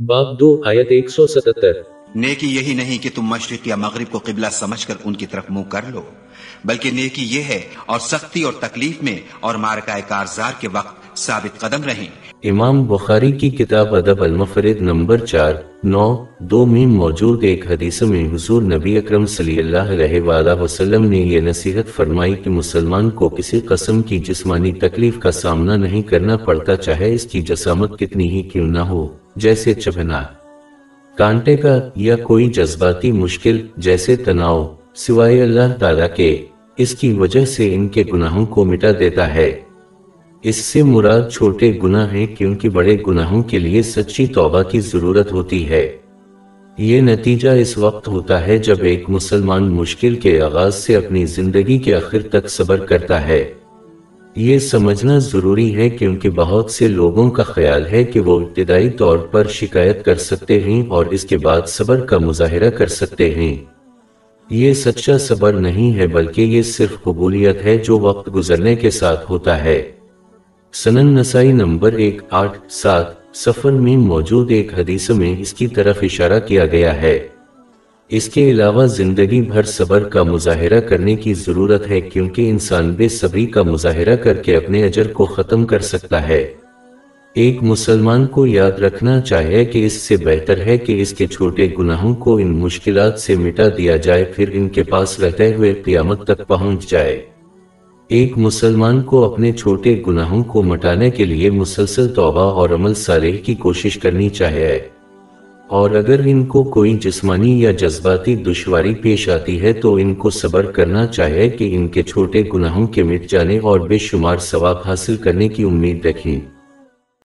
باب دو آیت ایک سو ستتر۔ نیکی یہی نہیں کہ تم مشرق یا مغرب کو قبلہ سمجھ کر ان کی طرف منہ کر لو بلکہ نیکی یہ ہے اور سختی اور تکلیف میں اور مارکہ کارزار کے وقت ثابت قدم رہیں۔ امام بخاری کی کتاب ادب المفرد نمبر چار نو دو میں موجود ایک حدیث میں حضور نبی اکرم صلی اللہ علیہ وآلہ وسلم نے یہ نصیحت فرمائی کہ مسلمان کو کسی قسم کی جسمانی تکلیف کا سامنا نہیں کرنا پڑتا چاہے اس کی جسامت کتنی ہی کیوں نہ ہو۔ جیسے چبھنا۔ کانٹے کا یا کوئی جذباتی مشکل جیسے تناؤ سوائے اللہ تعالیٰ کے، اس کی وجہ سے ان کے گناہوں کو مٹا دیتا ہے۔ اس سے مراد چھوٹے گناہ ہیں کیونکہ بڑے گناہوں کے لیے سچی توبہ کی ضرورت ہوتی ہے۔ یہ نتیجہ اس وقت ہوتا ہے جب ایک مسلمان مشکل کے آغاز سے اپنی زندگی کے آخر تک صبر کرتا ہے۔ یہ سمجھنا ضروری ہے کیونکہ بہت سے لوگوں کا خیال ہے کہ وہ ابتدائی طور پر شکایت کر سکتے ہیں اور اس کے بعد صبر کا مظاہرہ کر سکتے ہیں۔ یہ سچا صبر نہیں ہے بلکہ یہ صرف قبولیت ہے جو وقت گزرنے کے ساتھ ہوتا ہے۔ سنن نسائی نمبر ایک آٹھ سات سفر میں موجود ایک حدیث میں اس کی طرف اشارہ کیا گیا ہے۔ اس کے علاوہ زندگی بھر صبر کا مظاہرہ کرنے کی ضرورت ہے کیونکہ انسان بے صبری کا مظاہرہ کر کے اپنے اجر کو ختم کر سکتا ہے۔ ایک مسلمان کو یاد رکھنا چاہیے کہ اس سے بہتر ہے کہ اس کے چھوٹے گناہوں کو ان مشکلات سے مٹا دیا جائے، پھر ان کے پاس رہتے ہوئے قیامت تک پہنچ جائے۔ ایک مسلمان کو اپنے چھوٹے گناہوں کو مٹانے کے لیے مسلسل توبہ اور عمل صالح کی کوشش کرنی چاہیے اور اگر ان کو کوئی جسمانی یا جذباتی دشواری پیش آتی ہے تو ان کو صبر کرنا چاہیے کہ ان کے چھوٹے گناہوں کے مٹ جانے اور بے شمار ثواب حاصل کرنے کی امید رکھیں۔